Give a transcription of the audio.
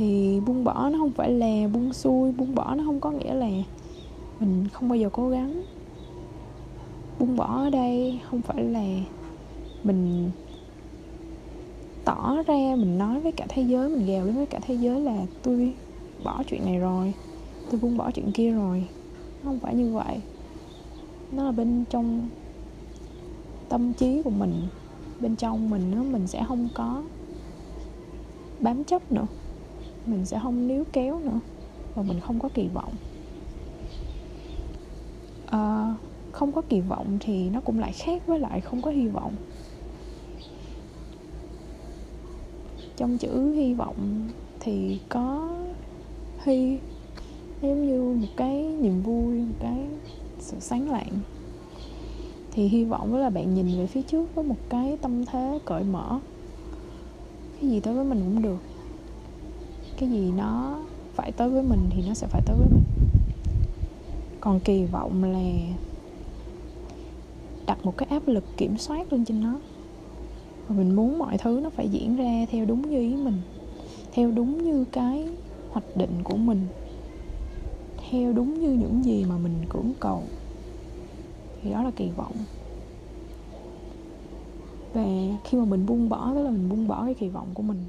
thì buông bỏ nó không phải là buông xuôi, buông bỏ nó không có nghĩa là mình không bao giờ cố gắng. Buông bỏ ở đây không phải là mình tỏ ra, mình nói với cả thế giới, mình gào lên với cả thế giới là tôi bỏ chuyện này rồi, tôi buông bỏ chuyện kia rồi. Nó không phải như vậy. Nó là bên trong tâm trí của mình, bên trong mình nó mình sẽ không có bám chấp nữa mình sẽ không níu kéo nữa và mình không có kỳ vọng. À, không có kỳ vọng thì nó cũng lại khác với lại không có hy vọng. Trong chữ hy vọng thì có hy giống như một cái niềm vui một cái sự sáng lạng. Thì hy vọng đó là bạn nhìn về phía trước với một cái tâm thế cởi mở. Cái gì tới với mình cũng được cái gì nó phải tới với mình thì nó sẽ phải tới với mình. Còn kỳ vọng là đặt một cái áp lực kiểm soát lên trên nó. Và mình muốn mọi thứ nó phải diễn ra theo đúng như ý mình, theo đúng như cái hoạch định của mình, theo đúng như những gì mà mình cưỡng cầu. Thì đó là kỳ vọng. Và khi mà mình buông bỏ, tức là mình buông bỏ cái kỳ vọng của mình